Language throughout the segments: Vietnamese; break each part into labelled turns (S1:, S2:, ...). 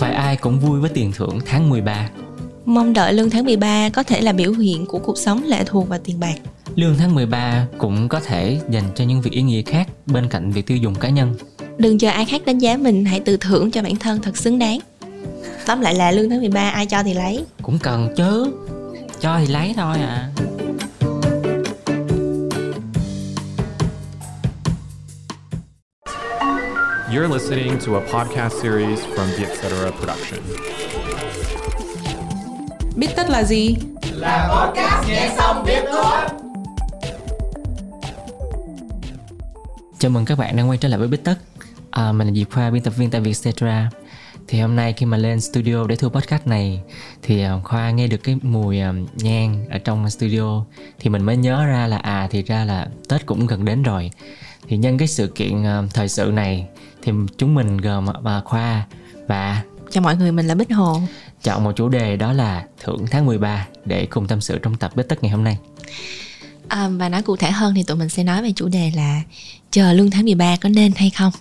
S1: phải ai cũng vui với tiền thưởng tháng 13.
S2: Mong đợi lương tháng 13 có thể là biểu hiện của cuộc sống lệ thuộc vào tiền bạc.
S1: Lương tháng 13 cũng có thể dành cho những việc ý nghĩa khác bên cạnh việc tiêu dùng cá nhân.
S2: Đừng chờ ai khác đánh giá mình, hãy tự thưởng cho bản thân thật xứng đáng. Tóm lại là lương tháng 13 ai cho thì lấy.
S1: Cũng cần chứ. Cho thì lấy thôi à.
S3: You're listening to a podcast series from the Etc. Production.
S4: Biết tất là gì?
S1: Chào mừng các bạn đang quay trở lại với Bích Tất à, Mình là Diệp Khoa, biên tập viên tại Vietcetera Thì hôm nay khi mà lên studio để thu podcast này Thì uh, Khoa nghe được cái mùi uh, nhang ở trong studio Thì mình mới nhớ ra là à thì ra là Tết cũng gần đến rồi Thì nhân cái sự kiện uh, thời sự này Thì chúng mình gồm uh, Khoa và
S2: Chào mọi người, mình là Bích Hồ.
S1: chọn một chủ đề đó là thưởng tháng 13 Để cùng tâm sự trong tập Bích Tất ngày hôm nay
S2: À, và nói cụ thể hơn thì tụi mình sẽ nói về chủ đề là chờ lương tháng 13 có nên hay không?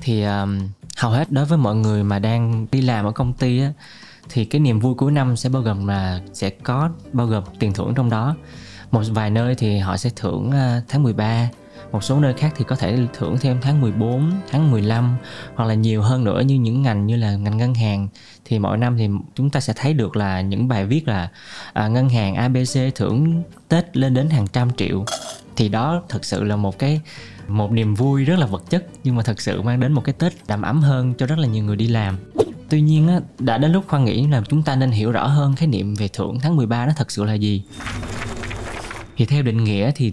S1: thì um, hầu hết đối với mọi người mà đang đi làm ở công ty á thì cái niềm vui cuối năm sẽ bao gồm là sẽ có bao gồm tiền thưởng trong đó một vài nơi thì họ sẽ thưởng à, tháng 13 một số nơi khác thì có thể thưởng thêm tháng 14, tháng 15 hoặc là nhiều hơn nữa như những ngành như là ngành ngân hàng. Thì mỗi năm thì chúng ta sẽ thấy được là những bài viết là à, ngân hàng ABC thưởng Tết lên đến hàng trăm triệu. Thì đó thực sự là một cái một niềm vui rất là vật chất nhưng mà thật sự mang đến một cái tết đầm ấm hơn cho rất là nhiều người đi làm. Tuy nhiên á, đã đến lúc khoa nghĩ là chúng ta nên hiểu rõ hơn khái niệm về thưởng tháng 13 nó thật sự là gì thì theo định nghĩa thì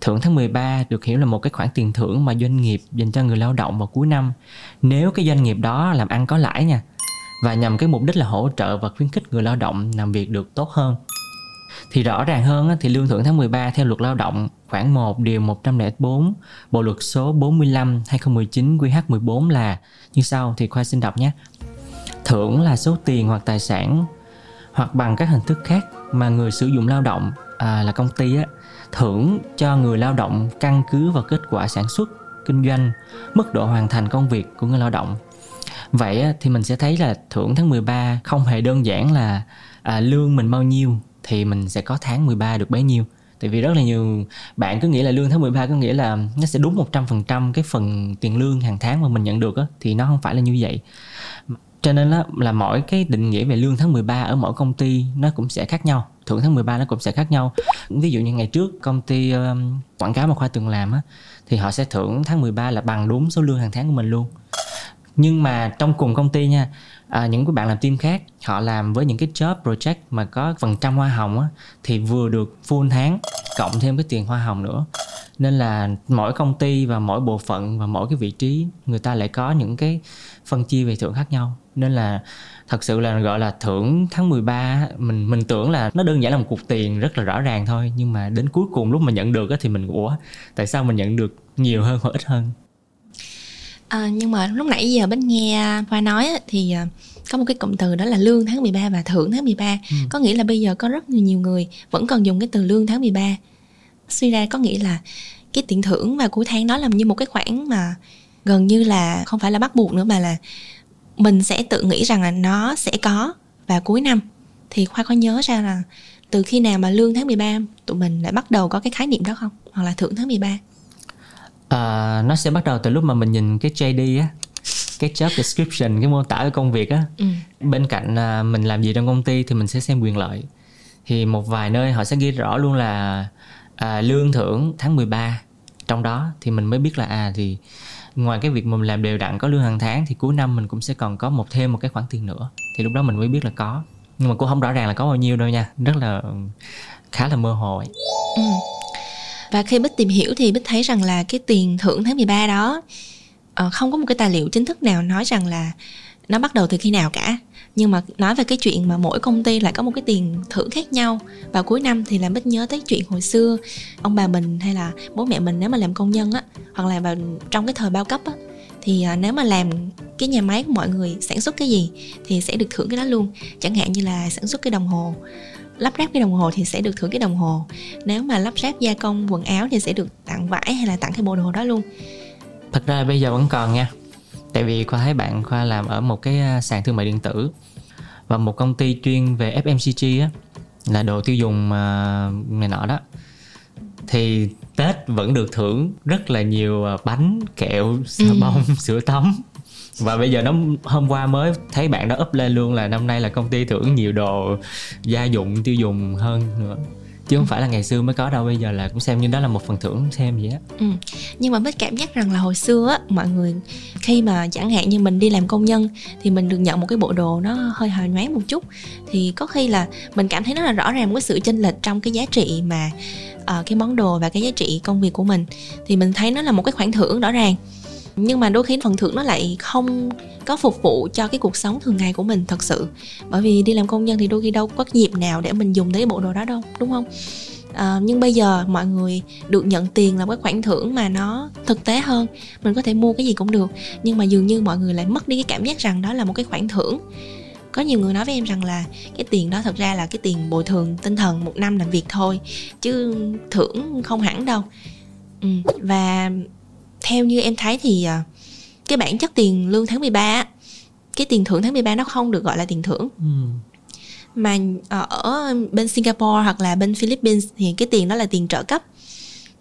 S1: thưởng tháng 13 được hiểu là một cái khoản tiền thưởng mà doanh nghiệp dành cho người lao động vào cuối năm nếu cái doanh nghiệp đó làm ăn có lãi nha, và nhằm cái mục đích là hỗ trợ và khuyến khích người lao động làm việc được tốt hơn thì rõ ràng hơn thì lương thưởng tháng 13 theo luật lao động khoảng 1 điều 104 Bộ luật số 45 2019 QH14 là như sau, thì Khoa xin đọc nhé. Thưởng là số tiền hoặc tài sản hoặc bằng các hình thức khác mà người sử dụng lao động à, là công ty á, thưởng cho người lao động căn cứ vào kết quả sản xuất, kinh doanh, mức độ hoàn thành công việc của người lao động. Vậy á, thì mình sẽ thấy là thưởng tháng 13 không hề đơn giản là à, lương mình bao nhiêu thì mình sẽ có tháng 13 được bấy nhiêu. Tại vì rất là nhiều bạn cứ nghĩ là lương tháng 13 có nghĩa là nó sẽ đúng 100% cái phần tiền lương hàng tháng mà mình nhận được á thì nó không phải là như vậy. Cho nên là, là mỗi cái định nghĩa về lương tháng 13 ở mỗi công ty nó cũng sẽ khác nhau thưởng tháng 13 nó cũng sẽ khác nhau. Ví dụ như ngày trước công ty um, quảng cáo mà khoa từng làm á thì họ sẽ thưởng tháng 13 là bằng đúng số lương hàng tháng của mình luôn. Nhưng mà trong cùng công ty nha à, những cái bạn làm team khác họ làm với những cái job project mà có phần trăm hoa hồng á thì vừa được full tháng cộng thêm cái tiền hoa hồng nữa nên là mỗi công ty và mỗi bộ phận và mỗi cái vị trí người ta lại có những cái phân chia về thưởng khác nhau. Nên là thật sự là gọi là thưởng tháng 13 á, mình mình tưởng là nó đơn giản là một cục tiền rất là rõ ràng thôi. Nhưng mà đến cuối cùng lúc mà nhận được thì mình ủa tại sao mình nhận được nhiều hơn hoặc ít hơn?
S2: À, nhưng mà lúc nãy giờ bên nghe Khoa nói thì à, có một cái cụm từ đó là lương tháng 13 và thưởng tháng 13
S1: Ừ.
S2: Có nghĩa là bây giờ có rất nhiều nhiều người vẫn còn dùng cái từ lương tháng 13 Suy ra có nghĩa là cái tiền thưởng vào cuối tháng đó là như một cái khoản mà gần như là không phải là bắt buộc nữa mà là mình sẽ tự nghĩ rằng là nó sẽ có vào cuối năm Thì Khoa có nhớ ra là từ khi nào mà lương tháng 13 tụi mình lại bắt đầu có cái khái niệm đó không? Hoặc là thưởng tháng 13
S1: À, nó sẽ bắt đầu từ lúc mà mình nhìn cái JD á cái job description cái mô tả của công việc á
S2: ừ.
S1: bên cạnh à, mình làm gì trong công ty thì mình sẽ xem quyền lợi thì một vài nơi họ sẽ ghi rõ luôn là à, lương thưởng tháng 13 trong đó thì mình mới biết là à thì ngoài cái việc mình làm đều đặn có lương hàng tháng thì cuối năm mình cũng sẽ còn có một thêm một cái khoản tiền nữa thì lúc đó mình mới biết là có nhưng mà cũng không rõ ràng là có bao nhiêu đâu nha rất là khá là mơ hồ ấy.
S2: Ừ. Và khi Bích tìm hiểu thì Bích thấy rằng là cái tiền thưởng tháng 13 đó ờ, không có một cái tài liệu chính thức nào nói rằng là nó bắt đầu từ khi nào cả. Nhưng mà nói về cái chuyện mà mỗi công ty lại có một cái tiền thưởng khác nhau và cuối năm thì làm Bích nhớ tới chuyện hồi xưa, ông bà mình hay là bố mẹ mình nếu mà làm công nhân á, hoặc là vào trong cái thời bao cấp á, thì à, nếu mà làm cái nhà máy của mọi người sản xuất cái gì thì sẽ được thưởng cái đó luôn. Chẳng hạn như là sản xuất cái đồng hồ, lắp ráp cái đồng hồ thì sẽ được thưởng cái đồng hồ. Nếu mà lắp ráp gia công quần áo thì sẽ được tặng vải hay là tặng cái bộ đồ đó luôn.
S1: Thật ra bây giờ vẫn còn nha tại vì khoa thấy bạn khoa làm ở một cái à, sàn thương mại điện tử và một công ty chuyên về FMCG á là đồ tiêu dùng à, này nọ đó. Thì Tết vẫn được thưởng rất là nhiều à, bánh kẹo xà
S2: Ừ.
S1: bông sữa tắm. Và bây giờ nó hôm qua mới thấy bạn đó up lên luôn là năm nay là công ty thưởng nhiều đồ gia dụng tiêu dùng hơn nữa chứ không phải là ngày xưa mới có đâu bây giờ là cũng xem như đó là một phần thưởng xem vậy á
S2: Ừ. Nhưng mà Bích cảm giác rằng là hồi xưa á mọi người khi mà chẳng hạn như mình đi làm công nhân thì mình được nhận một cái bộ đồ nó hơi hào nhoáng một chút thì có khi là mình cảm thấy rất là rõ ràng một cái sự chênh lệch trong cái giá trị mà uh, cái món đồ và cái giá trị công việc của mình thì mình thấy nó là một cái khoản thưởng rõ ràng nhưng mà đôi khi phần thưởng nó lại không có phục vụ cho cái cuộc sống thường ngày của mình thật sự. Bởi vì đi làm công nhân thì đôi khi đâu có dịp nào để mình dùng tới bộ đồ đó đâu đúng không? À, nhưng bây giờ mọi người được nhận tiền là một cái khoản thưởng mà nó thực tế hơn. Mình có thể mua cái gì cũng được. Nhưng mà dường như mọi người lại mất đi cái cảm giác rằng đó là một cái khoản thưởng. Có nhiều người nói với em rằng là cái tiền đó thật ra là cái tiền bồi thường tinh thần một năm làm việc thôi chứ thưởng không hẳn đâu. Ừ. và theo như em thấy thì à, cái bản chất tiền lương tháng 13 á, cái tiền thưởng tháng 13 nó không được gọi là tiền thưởng. Mà ờ, ở bên Singapore hoặc là bên Philippines thì cái tiền đó là tiền trợ cấp.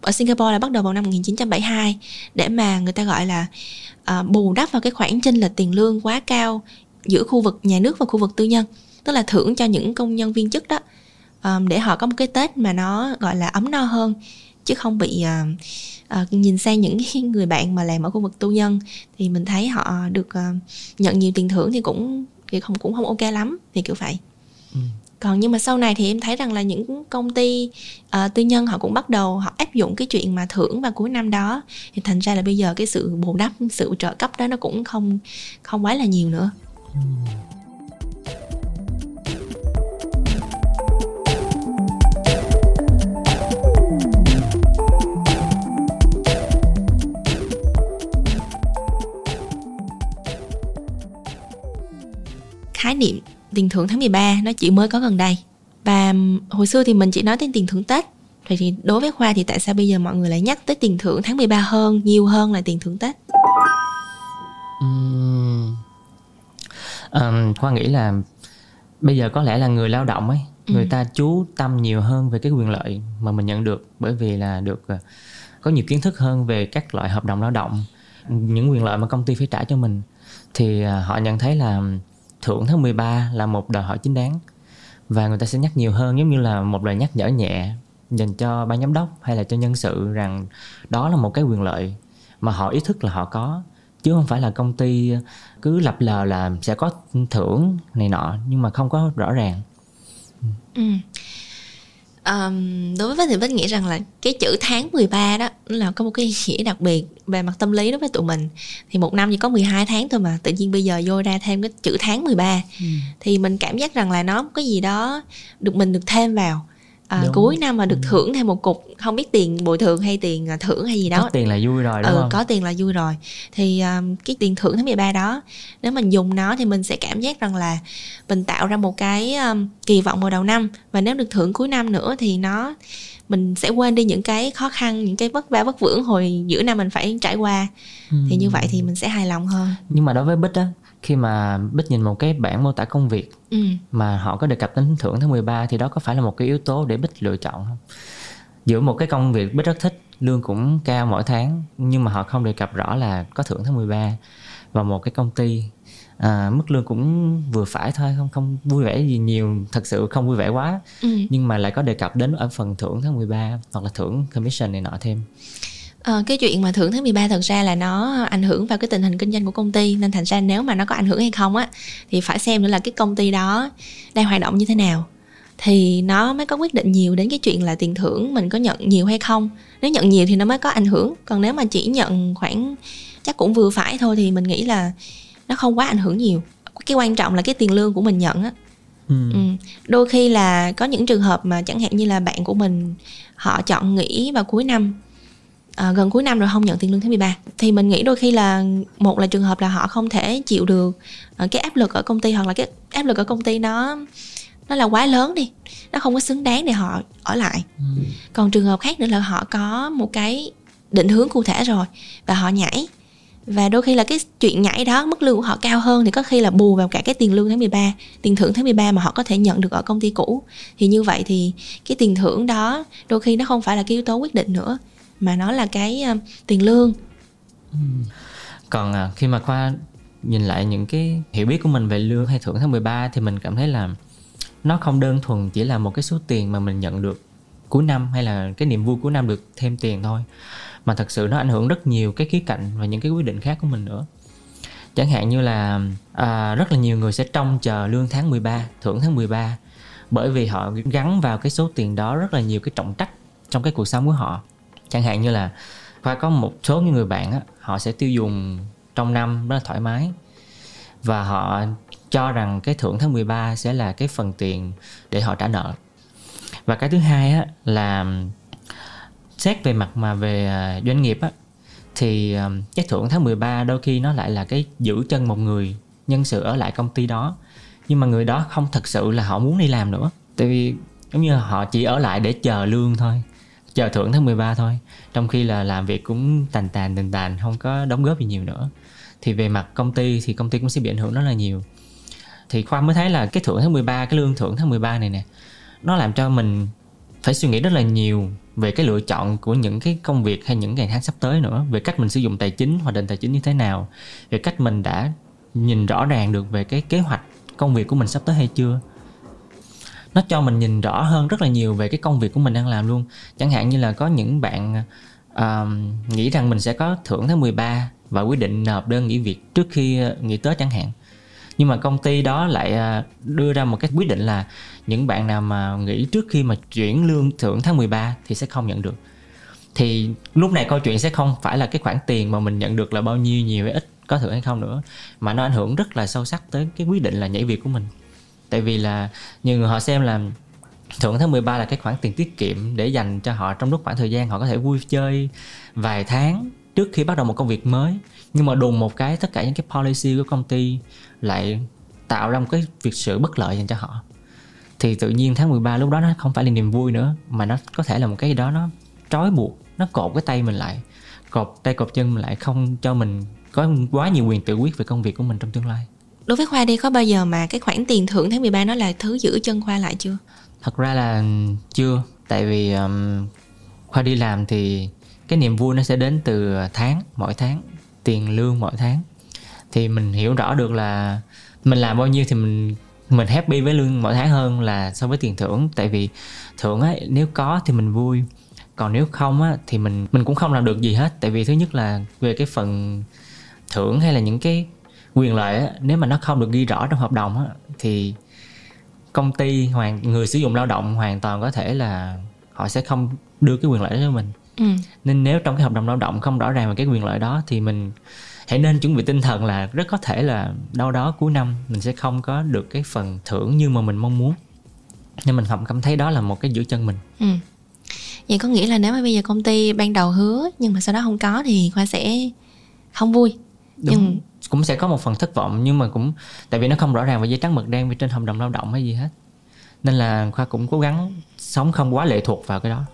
S2: Ở Singapore là bắt đầu vào năm 1972 để mà người ta gọi là à, bù đắp vào cái khoản chênh lệch tiền lương quá cao giữa khu vực nhà nước và khu vực tư nhân tức là thưởng cho những công nhân viên chức đó. Ờm, để họ có một cái Tết mà nó gọi là ấm no hơn chứ không bị à, à, nhìn sang những cái người bạn mà làm ở khu vực tư nhân thì mình thấy họ được à, nhận nhiều tiền thưởng thì cũng thì không cũng không ok lắm thì kiểu vậy. Còn nhưng mà sau này thì em thấy rằng là những công ty ờ, tư nhân họ cũng bắt đầu họ áp dụng cái chuyện mà thưởng vào cuối năm đó. Thì thành ra là bây giờ cái sự bù đắp sự trợ cấp đó nó cũng không không quá là nhiều nữa khái niệm tiền thưởng tháng 13 nó chỉ mới có gần đây. Và hồi xưa thì mình chỉ nói tới tiền thưởng Tết. Vậy thì đối với Khoa thì tại sao bây giờ mọi người lại nhắc tới tiền thưởng tháng 13 hơn, nhiều hơn là tiền thưởng Tết?
S1: Ờm, khoa nghĩ là bây giờ có lẽ là người lao động ấy người
S2: Ừ.
S1: ta chú tâm nhiều hơn về cái quyền lợi mà mình nhận được. Bởi vì là được ờ, có nhiều kiến thức hơn về các loại hợp đồng lao động những quyền lợi mà công ty phải trả cho mình. Thì ờ, họ nhận thấy là thưởng tháng 13 là một đòi hỏi chính đáng. Và người ta sẽ nhắc nhiều hơn, giống như là một lời nhắc nhở nhẹ dành cho ban giám đốc hay là cho nhân sự rằng đó là một cái quyền lợi mà họ ý thức là họ có. Chứ không phải là công ty cứ lập lờ là sẽ có thưởng này nọ, nhưng mà không có rõ ràng.
S2: Ừ. Ờm, đối với thì Bích nghĩ rằng là cái chữ tháng 13 đó là có một cái ý nghĩa đặc biệt về mặt tâm lý đối với tụi mình. Thì một năm chỉ có 12 tháng thôi mà tự nhiên bây giờ vô ra thêm cái chữ tháng 13 thì mình cảm giác rằng là nó có gì đó được mình được thêm vào à,
S1: Đúng.
S2: cuối năm mà được thưởng thêm một cục không biết tiền bồi thường hay tiền à, thưởng hay gì đó.
S1: Có tiền là vui rồi đúng
S2: ừ
S1: không?
S2: có tiền là vui rồi. Thì um, cái tiền thưởng tháng 13 đó nếu mình dùng nó thì mình sẽ cảm giác rằng là mình tạo ra một cái um, kỳ vọng vào đầu năm. Và nếu được thưởng cuối năm nữa thì nó mình sẽ quên đi những cái khó khăn những cái vất vả vất vưởng hồi giữa năm mình phải trải qua. Thì như vậy thì mình sẽ hài lòng hơn.
S1: Nhưng mà đối với bích á khi mà bích nhìn một cái bản mô tả công việc
S2: ừ.
S1: mà họ có đề cập đến thưởng tháng 13 thì đó có phải là một cái yếu tố để bích lựa chọn không? Giữa một cái công việc bích rất thích lương cũng cao mỗi tháng nhưng mà họ không đề cập rõ là có thưởng tháng 13 và một cái công ty à, mức lương cũng vừa phải thôi không không vui vẻ gì nhiều thật sự không vui vẻ quá.
S2: Ừ.
S1: Nhưng mà lại có đề cập đến ở phần thưởng tháng 13 hoặc là thưởng commission này nọ thêm
S2: Ờ, cái chuyện mà thưởng tháng 13 thật ra là nó ảnh hưởng vào cái tình hình kinh doanh của công ty nên thành ra nếu mà nó có ảnh hưởng hay không á thì phải xem nữa là cái công ty đó đang hoạt động như thế nào thì nó mới có quyết định nhiều đến cái chuyện là tiền thưởng mình có nhận nhiều hay không nếu nhận nhiều thì nó mới có ảnh hưởng còn nếu mà chỉ nhận khoảng chắc cũng vừa phải thôi thì mình nghĩ là nó không quá ảnh hưởng nhiều cái quan trọng là cái tiền lương của mình nhận á
S1: ừ.
S2: Ừ. Đôi khi là có những trường hợp mà chẳng hạn như là bạn của mình họ chọn nghỉ vào cuối năm à, gần cuối năm rồi không nhận tiền lương tháng 13 thì mình nghĩ đôi khi là một là trường hợp là họ không thể chịu được ờ, cái áp lực ở công ty hoặc là cái áp lực ở công ty nó nó là quá lớn đi nó không có xứng đáng để họ ở lại. Còn trường hợp khác nữa là họ có một cái định hướng cụ thể rồi và họ nhảy. Và đôi khi là cái chuyện nhảy đó mức lương của họ cao hơn thì có khi là bù vào cả cái tiền lương tháng 13 tiền thưởng tháng 13 mà họ có thể nhận được ở công ty cũ. Thì như vậy thì cái tiền thưởng đó đôi khi nó không phải là cái yếu tố quyết định nữa mà nó là cái uh, tiền lương. Ừ.
S1: Còn à, khi mà khoa nhìn lại những cái hiểu biết của mình về lương hay thưởng tháng 13 thì mình cảm thấy là nó không đơn thuần chỉ là một cái số tiền mà mình nhận được cuối năm hay là cái niềm vui cuối năm được thêm tiền thôi mà thật sự nó ảnh hưởng rất nhiều cái khía cạnh và những cái quyết định khác của mình nữa. Chẳng hạn như là à, rất là nhiều người sẽ trông chờ lương tháng 13 thưởng tháng 13 bởi vì họ gắn vào cái số tiền đó rất là nhiều cái trọng trách trong cái cuộc sống của họ chẳng hạn như là khoa có một số những người bạn á, họ sẽ tiêu dùng trong năm rất là thoải mái. Và họ cho rằng cái thưởng tháng 13 sẽ là cái phần tiền để họ trả nợ. Và cái thứ hai á, là xét về mặt mà về à, doanh nghiệp á, thì à, cái thưởng tháng 13 đôi khi nó lại là cái giữ chân một người nhân sự ở lại công ty đó. Nhưng mà người đó không thật sự là họ muốn đi làm nữa. Tại vì giống như họ chỉ ở lại để chờ lương thôi chờ thưởng tháng 13 thôi. Trong khi là làm việc cũng tàn tàn tàn tàn, không có đóng góp gì nhiều nữa. Thì về mặt công ty thì công ty cũng sẽ bị ảnh hưởng rất là nhiều. Thì khoa mới thấy là cái thưởng tháng 13 cái lương thưởng tháng 13 này nè, nó làm cho mình phải suy nghĩ rất là nhiều về cái lựa chọn của những cái công việc hay những ngày tháng sắp tới nữa. Về cách mình sử dụng tài chính, hoạch định tài chính như thế nào. Về cách mình đã nhìn rõ ràng được về cái kế hoạch công việc của mình sắp tới hay chưa nó cho mình nhìn rõ hơn rất là nhiều về cái công việc của mình đang làm luôn. Chẳng hạn như là có những bạn uh, nghĩ rằng mình sẽ có thưởng tháng 13 và quyết định nộp đơn nghỉ việc trước khi ờ, nghỉ Tết chẳng hạn. Nhưng mà công ty đó lại ờ, đưa ra một cái quyết định là những bạn nào mà nghỉ trước khi mà chuyển lương thưởng tháng 13 thì sẽ không nhận được. Thì lúc này câu chuyện sẽ không phải là cái khoản tiền mà mình nhận được là bao nhiêu nhiều hay ít có thưởng hay không nữa mà nó ảnh hưởng rất là sâu sắc tới cái quyết định là nhảy việc của mình tại vì là nhiều người họ xem là thưởng tháng 13 là cái khoản tiền tiết kiệm để dành cho họ trong lúc khoảng thời gian họ có thể vui chơi vài tháng trước khi bắt đầu một công việc mới. Nhưng mà đùng một cái tất cả những cái policy của công ty lại tạo ra một cái việc sự bất lợi dành cho họ. Thì tự nhiên tháng 13 lúc đó nó không phải là niềm vui nữa, mà nó có thể là một cái gì đó nó trói buộc, nó cột cái tay mình lại, cột tay cột chân mình lại không cho mình có quá nhiều quyền tự quyết về công việc của mình trong tương lai
S2: đối với khoa đi có bao giờ mà cái khoản tiền thưởng tháng 13 nó là thứ giữ chân khoa lại chưa?
S1: Thật ra là chưa tại vì um, khoa đi làm thì cái niềm vui nó sẽ đến từ tháng mỗi tháng tiền lương mỗi tháng. Thì mình hiểu rõ được là mình làm bao nhiêu thì mình mình happy với lương mỗi tháng hơn là so với tiền thưởng. Tại vì thưởng ấy nếu có thì mình vui còn nếu không á thì mình mình cũng không làm được gì hết. Tại vì thứ nhất là về cái phần thưởng hay là những cái quyền lợi á nếu mà nó không được ghi rõ trong hợp đồng á thì công ty hoàn người sử dụng lao động hoàn toàn có thể là họ sẽ không đưa cái quyền lợi đó cho mình ừ. nên nếu trong cái hợp đồng lao động không rõ ràng về cái quyền lợi đó thì mình hãy nên chuẩn bị tinh thần là rất có thể là đâu đó cuối năm mình sẽ không có được cái phần thưởng như mà mình mong muốn nên mình không cảm thấy đó là một cái giữ chân mình ừ.
S2: vậy có nghĩa là nếu mà bây giờ công ty ban đầu hứa nhưng mà sau đó không có thì khoa sẽ không vui
S1: Đúng. nhưng cũng sẽ có một phần thất vọng, nhưng mà cũng, tại vì nó không rõ ràng về giấy trắng mực đen trên hợp đồng lao động hay gì hết. Nên là khoa cũng cố gắng sống không quá lệ thuộc vào cái đó.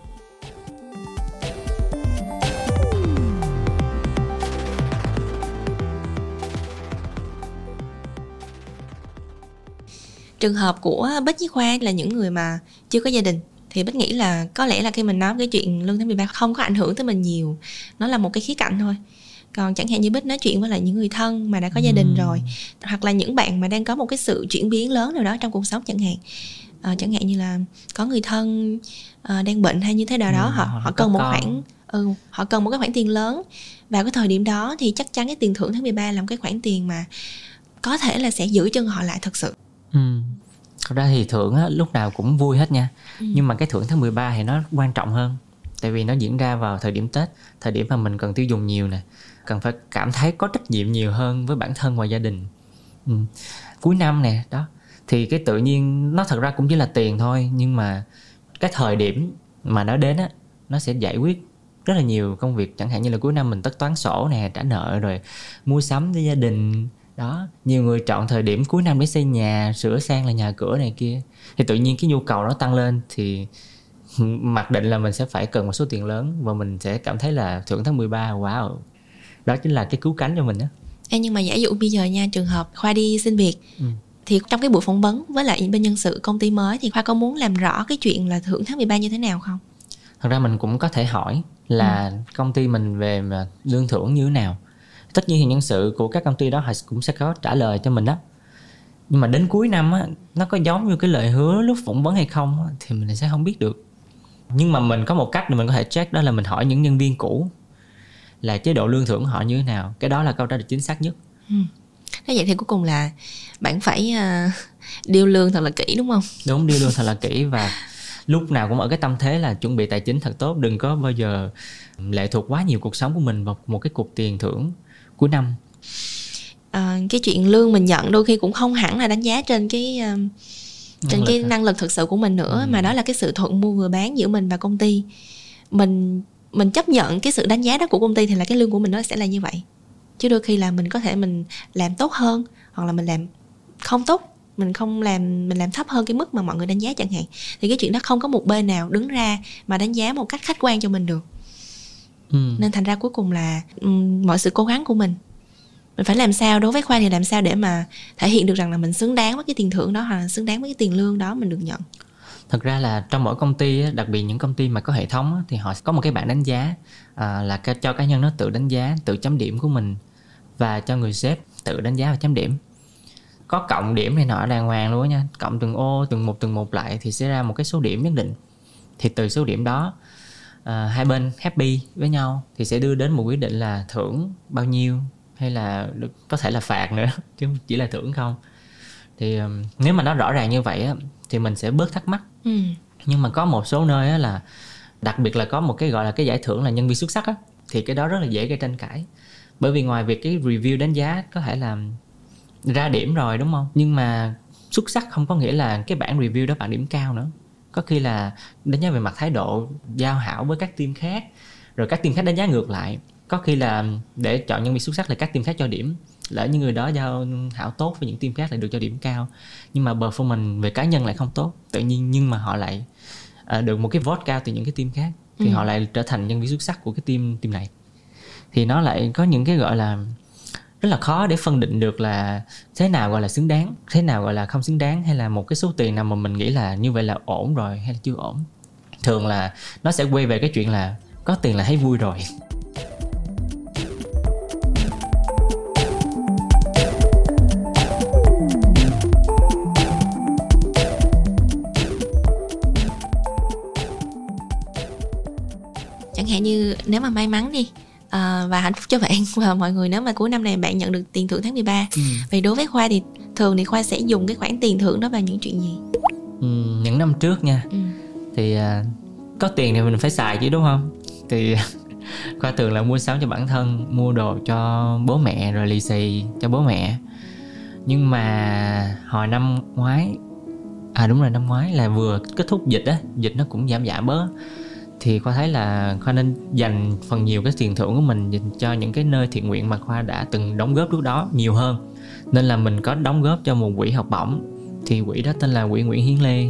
S2: Trường hợp của bích với khoa là những người mà chưa có gia đình, thì bích nghĩ là có lẽ là khi mình nói cái chuyện lương tháng 13 không có ảnh hưởng tới mình nhiều. Nó là một cái khía cạnh thôi còn chẳng hạn như bích nói chuyện với lại những người thân mà đã có gia đình rồi hoặc là những bạn mà đang có một cái sự chuyển biến lớn nào đó trong cuộc sống chẳng hạn. À, chẳng hạn như là có người thân à, đang bệnh hay như thế nào đó ừ, họ họ cần một con. khoản ừ, họ cần một cái khoản tiền lớn. Vào cái thời điểm đó thì chắc chắn cái tiền thưởng tháng 13 là một cái khoản tiền mà có thể là sẽ giữ chân họ lại thật sự.
S1: Ừ. Thật ra thì thưởng á, lúc nào cũng vui hết nha. Ừ. Nhưng mà cái thưởng tháng 13 thì nó quan trọng hơn. Tại vì nó diễn ra vào thời điểm Tết Thời điểm mà mình cần tiêu dùng nhiều nè Cần phải cảm thấy có trách nhiệm nhiều hơn với bản thân và gia đình. Ừ. Cuối năm nè, đó. Thì cái tự nhiên, nó thật ra cũng chỉ là tiền thôi, Nhưng mà cái thời điểm mà nó đến á, Nó sẽ giải quyết rất là nhiều công việc. Chẳng hạn như là cuối năm mình tất toán sổ nè, Trả nợ rồi mua sắm với gia đình, đó. Nhiều người chọn thời điểm cuối năm để xây nhà, sửa sang là nhà cửa này kia. Thì tự nhiên cái nhu cầu nó tăng lên thì mặc định là mình sẽ phải cần một số tiền lớn và mình sẽ cảm thấy là thưởng tháng 13 wow đó chính là cái cứu cánh cho mình á.
S2: Ê, nhưng mà giả dụ bây giờ nha trường hợp khoa đi xin việc ừ. thì trong cái buổi phỏng vấn với lại bên nhân sự công ty mới thì khoa có muốn làm rõ cái chuyện là thưởng tháng 13 như thế nào không?
S1: Thật ra mình cũng có thể hỏi là ừ. công ty mình về lương thưởng như thế nào. Tất nhiên thì nhân sự của các công ty đó họ cũng sẽ có trả lời cho mình đó nhưng mà đến cuối năm á nó có giống như cái lời hứa lúc phỏng vấn hay không thì mình sẽ không biết được. Nhưng mà mình có một cách để mình có thể check đó là mình hỏi những nhân viên cũ là chế độ lương thưởng họ như thế nào cái đó là câu trả lời chính xác nhất
S2: ừ. Thế vậy thì cuối cùng là bạn phải uh, điêu lương thật là kỹ đúng không?
S1: Đúng, điêu lương thật là kỹ và lúc nào cũng ở cái tâm thế là chuẩn bị tài chính thật tốt đừng có bao giờ lệ thuộc quá nhiều cuộc sống của mình vào một cái cục tiền thưởng cuối năm
S2: à, cái chuyện lương mình nhận đôi khi cũng không hẳn là đánh giá trên cái uh, trên năng cái lực năng lực thực sự của mình nữa ừ. mà đó là cái sự thuận mua vừa bán giữa mình và công ty mình mình chấp nhận cái sự đánh giá đó của công ty thì là cái lương của mình nó sẽ là như vậy. Chứ đôi khi là mình có thể mình làm tốt hơn hoặc là mình làm không tốt mình không làm mình làm thấp hơn cái mức mà mọi người đánh giá chẳng hạn. Thì cái chuyện đó không có một bên nào đứng ra mà đánh giá một cách khách quan cho mình được. Ừ. nên thành ra cuối cùng là um, mọi sự cố gắng của mình. Mình phải làm sao đối với khoa thì làm sao để mà thể hiện được rằng là mình xứng đáng với cái tiền thưởng đó hoặc là xứng đáng với cái tiền lương đó mình được nhận
S1: thật ra là trong mỗi công ty đặc biệt những công ty mà có hệ thống thì họ có một cái bảng đánh giá à, là cho cá nhân nó tự đánh giá tự chấm điểm của mình và cho người sếp tự đánh giá và chấm điểm. Có cộng điểm này nọ đàng hoàng luôn nha cộng từng ô từng một từng một lại thì sẽ ra một cái số điểm nhất định. Thì từ số điểm đó uh, hai bên happy với nhau thì sẽ đưa đến một quyết định là thưởng bao nhiêu hay là được có thể là phạt nữa chứ chỉ là thưởng không thì nếu mà nó rõ ràng như vậy á, thì mình sẽ bớt thắc mắc. Ừ. nhưng mà có một số nơi á, là đặc biệt là có một cái gọi là cái giải thưởng là nhân viên xuất sắc á, thì cái đó rất là dễ gây tranh cãi. Bởi vì ngoài việc cái review đánh giá có thể làm ra điểm rồi đúng không? Nhưng mà xuất sắc không có nghĩa là cái bản review đó bạn điểm cao nữa. Có khi là đánh giá về mặt thái độ giao hảo với các team khác rồi các team khác đánh giá ngược lại có khi là để chọn nhân viên xuất sắc là các team khác cho điểm. Lỡ như người đó giao hảo tốt với những team khác lại được cho điểm cao. Nhưng mà performance về cá nhân lại không tốt. Tự nhiên nhưng mà họ lại à, được một cái vote cao từ những cái team khác. Thì ừ. họ lại trở thành nhân viên xuất sắc của cái team team này. Thì nó lại có những cái gọi là rất là khó để phân định được là thế nào gọi là xứng đáng thế nào gọi là không xứng đáng hay là một cái số tiền nào mà mình nghĩ là như vậy là ổn rồi hay là chưa ổn. Thường là nó sẽ quay về cái chuyện là có tiền là thấy vui rồi
S2: như nếu mà may mắn đi à, và hạnh phúc cho bạn và mọi người nếu mà cuối năm này bạn nhận được tiền thưởng tháng 13 ừ. vậy đối với khoa thì thường thì khoa sẽ dùng cái khoản tiền thưởng đó vào những chuyện gì?
S1: Ừ, những năm trước nha. Ừ. thì uh, có tiền thì mình phải xài chứ đúng không? Thì khoa thường là mua sắm cho bản thân mua đồ cho bố mẹ rồi lì xì cho bố mẹ. Nhưng mà hồi năm ngoái à đúng rồi năm ngoái là vừa kết thúc dịch á dịch nó cũng giảm giảm bớt thì khoa thấy là khoa nên dành phần nhiều cái tiền thưởng của mình dành cho những cái nơi thiện nguyện mà khoa đã từng đóng góp trước đó nhiều hơn. Nên là mình có đóng góp cho một quỹ học bổng. Thì quỹ đó tên là quỹ Nguyễn Hiến Lê.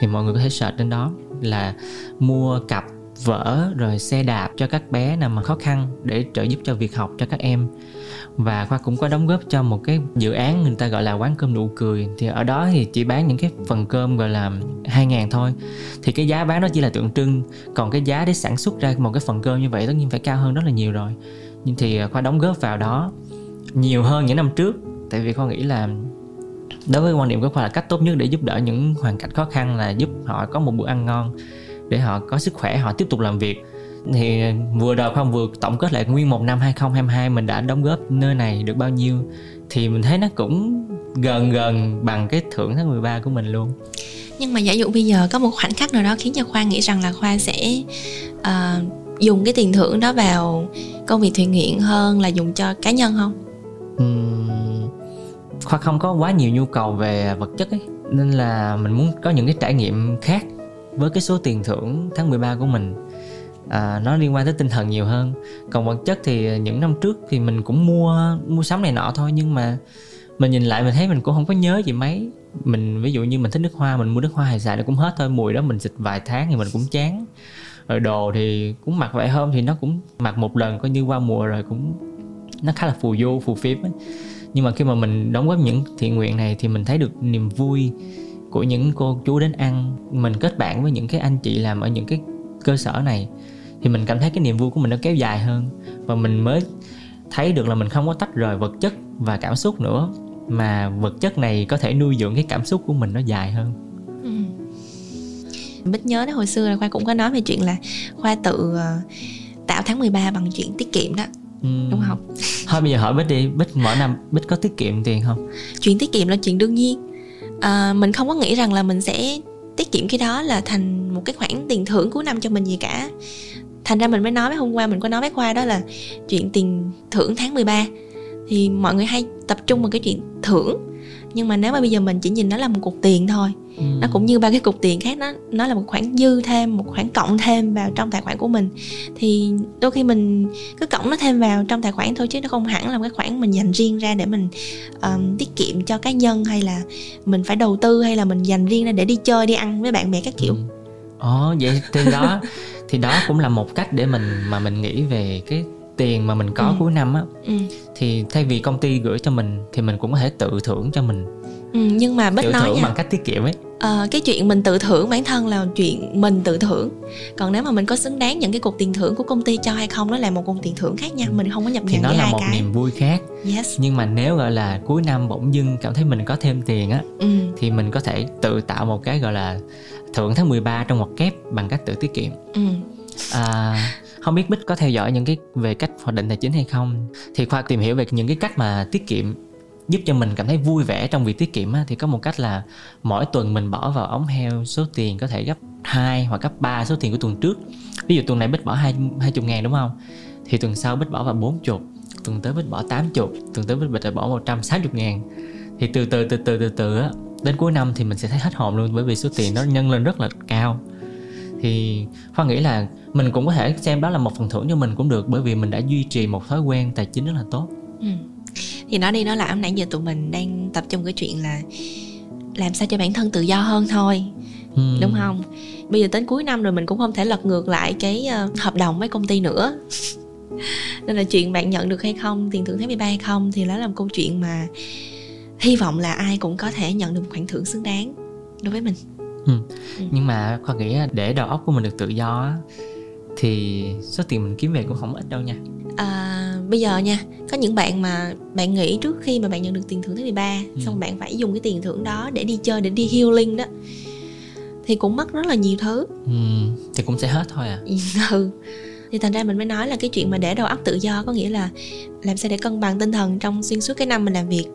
S1: Thì mọi người có thể search trên đó là mua cặp vở rồi xe đạp cho các bé nào mà khó khăn để trợ giúp cho việc học cho các em. Và khoa cũng có đóng góp cho một cái dự án người ta gọi là quán cơm nụ cười. Thì ở đó thì chỉ bán những cái phần cơm gọi là 2 ngàn thôi. Thì cái giá bán đó chỉ là tượng trưng. Còn cái giá để sản xuất ra một cái phần cơm như vậy tất nhiên phải cao hơn rất là nhiều rồi. Nhưng thì à, khoa đóng góp vào đó nhiều hơn những năm trước. Tại vì khoa nghĩ là đối với quan điểm của khoa là cách tốt nhất để giúp đỡ những hoàn cảnh khó khăn là giúp họ có một bữa ăn ngon để họ có sức khỏe họ tiếp tục làm việc. Thì vừa rồi không vừa tổng kết lại nguyên một năm 2022 mình đã đóng góp nơi này được bao nhiêu thì mình thấy nó cũng gần gần bằng cái thưởng tháng 13 của mình luôn.
S2: Nhưng mà giả dụ bây giờ có một khoảnh khắc nào đó khiến cho khoa nghĩ rằng là khoa sẽ uh, dùng cái tiền thưởng đó vào công việc thiện nguyện hơn là dùng cho cá nhân không?
S1: Uhm, khoa không có quá nhiều nhu cầu về vật chất ấy nên là mình muốn có những cái trải nghiệm khác với cái số tiền thưởng tháng 13 của mình. À, nó liên quan tới tinh thần nhiều hơn. Còn vật chất thì những năm trước thì mình cũng mua mua sắm này nọ thôi nhưng mà mình nhìn lại mình thấy mình cũng không có nhớ gì mấy. Mình ví dụ như mình thích nước hoa mình mua nước hoa hay xài nó cũng hết thôi. Mùi đó mình xịt vài tháng thì mình cũng chán. Rồi đồ thì cũng mặc vài hôm thì nó cũng mặc một lần coi như qua mùa rồi cũng nó khá là phù du phù phiếm ấy. nhưng mà khi mà mình đóng góp những thiện nguyện này thì mình thấy được niềm vui của những cô chú đến ăn mình kết bạn với những cái anh chị làm ở những cái cơ sở này thì mình cảm thấy cái niềm vui của mình nó kéo dài hơn và mình mới thấy được là mình không có tách rời vật chất và cảm xúc nữa mà vật chất này có thể nuôi dưỡng cái cảm xúc của mình nó dài hơn
S2: ừ. Bích nhớ đến hồi xưa là Khoa cũng có nói về chuyện là Khoa tự ờ, tạo tháng 13 bằng chuyện tiết kiệm đó
S1: ừ.
S2: đúng không?
S1: thôi bây giờ hỏi bích đi bích mỗi năm bích có tiết kiệm tiền không
S2: Chuyện tiết kiệm là chuyện đương nhiên à, Mình không có nghĩ rằng là mình sẽ tiết kiệm cái đó là thành một cái khoản tiền thưởng cuối năm cho mình gì cả. Thành ra mình mới nói với hôm qua mình có nói với khoa đó là chuyện tiền thưởng tháng 13 thì mọi người hay tập trung vào cái chuyện thưởng nhưng mà nếu mà bây giờ mình chỉ nhìn nó là một cục tiền thôi ừ. nó cũng như ba cái cục tiền khác nó nó là một khoản dư thêm một khoản cộng thêm vào trong tài khoản của mình thì đôi khi mình cứ cộng nó thêm vào trong tài khoản thôi chứ nó không hẳn là một cái khoản mình dành riêng ra để mình um, tiết kiệm cho cá nhân hay là mình phải đầu tư hay là mình dành riêng ra để đi chơi đi ăn với bạn bè các kiểu
S1: ừ. Ồ, vậy thì đó thì đó cũng là một cách để mình mà mình nghĩ về cái tiền mà mình có ừ. cuối năm á ừ. thì thay vì công ty gửi cho mình thì mình cũng có thể tự thưởng cho mình
S2: ừ, nhưng mà bích nói
S1: thưởng
S2: nha,
S1: bằng cách tiết kiệm ấy
S2: à, cái chuyện mình tự thưởng bản thân là chuyện mình tự thưởng còn nếu mà mình có xứng đáng nhận cái cục tiền thưởng của công ty cho hay không nó là một cục tiền thưởng khác nha mình không có nhập
S1: thì nó là một
S2: cái.
S1: niềm vui khác
S2: yes.
S1: nhưng mà nếu gọi là cuối năm bỗng dưng cảm thấy mình có thêm tiền á ừ. thì mình có thể tự tạo một cái gọi là thưởng tháng 13 trong ngoặc kép bằng cách tự tiết kiệm ừ. à, không biết bích có theo dõi những cái về cách hoạch định tài chính hay không thì khoa tìm hiểu về những cái cách mà tiết kiệm giúp cho mình cảm thấy vui vẻ trong việc tiết kiệm á, thì có một cách là mỗi tuần mình bỏ vào ống heo số tiền có thể gấp 2 hoặc gấp 3 số tiền của tuần trước. Ví dụ tuần này bích bỏ hai hai chục ngàn đúng không? Thì tuần sau bích bỏ vào bốn chục tuần tới bích bỏ tám chục tuần tới bích bích bỏ một trăm sáu chục ngàn. Thì từ từ từ từ từ từ á đến cuối năm thì mình sẽ thấy hết hồn luôn bởi vì số tiền nó nhân lên rất là cao. Thì khoa nghĩ là mình cũng có thể xem đó là một phần thưởng cho mình cũng được bởi vì mình đã duy trì một thói quen tài chính rất là tốt. Ừ
S2: thì nói đi nói lại nãy giờ tụi mình đang tập trung cái chuyện là làm sao cho bản thân tự do hơn thôi ừ. đúng không bây giờ đến cuối năm rồi mình cũng không thể lật ngược lại cái uh, hợp đồng với công ty nữa nên là chuyện bạn nhận được hay không tiền thưởng tháng 13 hay không thì đó là một câu chuyện mà hy vọng là ai cũng có thể nhận được một khoản thưởng xứng đáng đối với mình
S1: ừ. Ừ. nhưng mà khoa nghĩ để đầu óc của mình được tự do thì số tiền mình kiếm về cũng không ít đâu nha
S2: à, bây giờ nha có những bạn mà bạn nghĩ trước khi mà bạn nhận được tiền thưởng thứ 13 ừ. xong bạn phải dùng cái tiền thưởng đó để đi chơi để đi healing đó thì cũng mất rất là nhiều thứ.
S1: Ừ, thì cũng sẽ hết thôi à.
S2: Ừ. Thì thành ra mình mới nói là cái chuyện mà để đầu óc tự do có nghĩa là làm sao để cân bằng tinh thần trong xuyên suốt cái năm mình làm việc.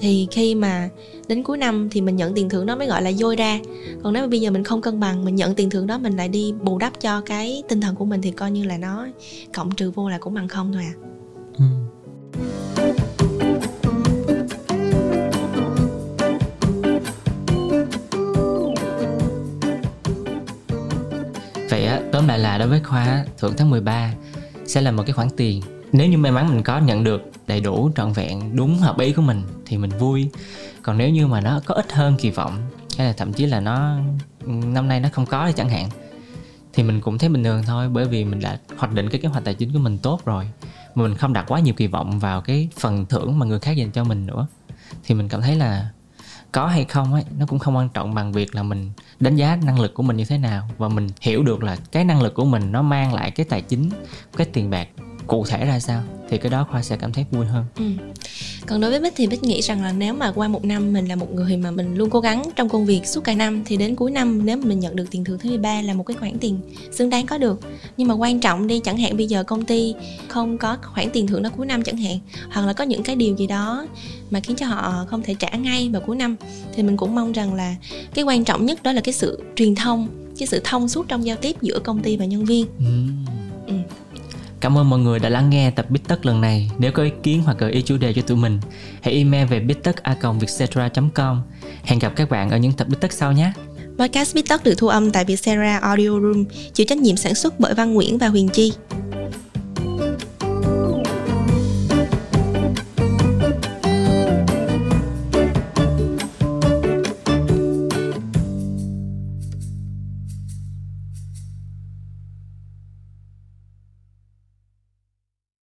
S2: Thì khi mà đến cuối năm thì mình nhận tiền thưởng đó mới gọi là dôi ra. Còn nếu mà bây giờ mình không cân bằng mình nhận tiền thưởng đó mình lại đi bù đắp cho cái tinh thần của mình thì coi như là nó cộng trừ vô là cũng bằng không thôi à ừ.
S1: Vậy á, tóm lại là đối với Khoa thưởng tháng 13 sẽ là một cái khoản tiền. Nếu như may mắn mình có nhận được đầy đủ trọn vẹn đúng hợp ý của mình thì mình vui. Còn nếu như mà nó có ít hơn kỳ vọng, hay là thậm chí là nó, năm nay nó không có thì chẳng hạn, thì mình cũng thấy bình thường thôi, bởi vì mình đã hoạch định cái kế hoạch tài chính của mình tốt rồi, mà mình không đặt quá nhiều kỳ vọng vào cái phần thưởng mà người khác dành cho mình nữa, thì mình cảm thấy là có hay không ấy, nó cũng không quan trọng bằng việc là mình đánh giá năng lực của mình như thế nào, và mình hiểu được là cái năng lực của mình nó mang lại cái tài chính, cái tiền bạc cụ thể ra sao thì cái đó khoa sẽ cảm thấy vui hơn ừ.
S2: còn đối với bích thì bích nghĩ rằng là nếu mà qua một năm mình là một người mà mình luôn cố gắng trong công việc suốt cả năm thì đến cuối năm nếu mà mình nhận được tiền thưởng thứ 13 là một cái khoản tiền xứng đáng có được nhưng mà quan trọng đi chẳng hạn bây giờ công ty không có khoản tiền thưởng đó cuối năm chẳng hạn hoặc là có những cái điều gì đó mà khiến cho họ không thể trả ngay vào cuối năm thì mình cũng mong rằng là cái quan trọng nhất đó là cái sự truyền thông cái sự thông suốt trong giao tiếp giữa công ty và nhân viên
S1: ừ. Cảm ơn mọi người đã lắng nghe tập Bít Tất lần này. Nếu có ý kiến hoặc gợi ý chủ đề cho tụi mình, hãy email về bittất.vietcetera.com. Hẹn gặp các bạn ở những tập Bít Tất sau nhé.
S2: Podcast Bít Tất được thu âm tại Vietcetera Audio Room, chịu trách nhiệm sản xuất bởi Văn Nguyễn và Huyền Chi.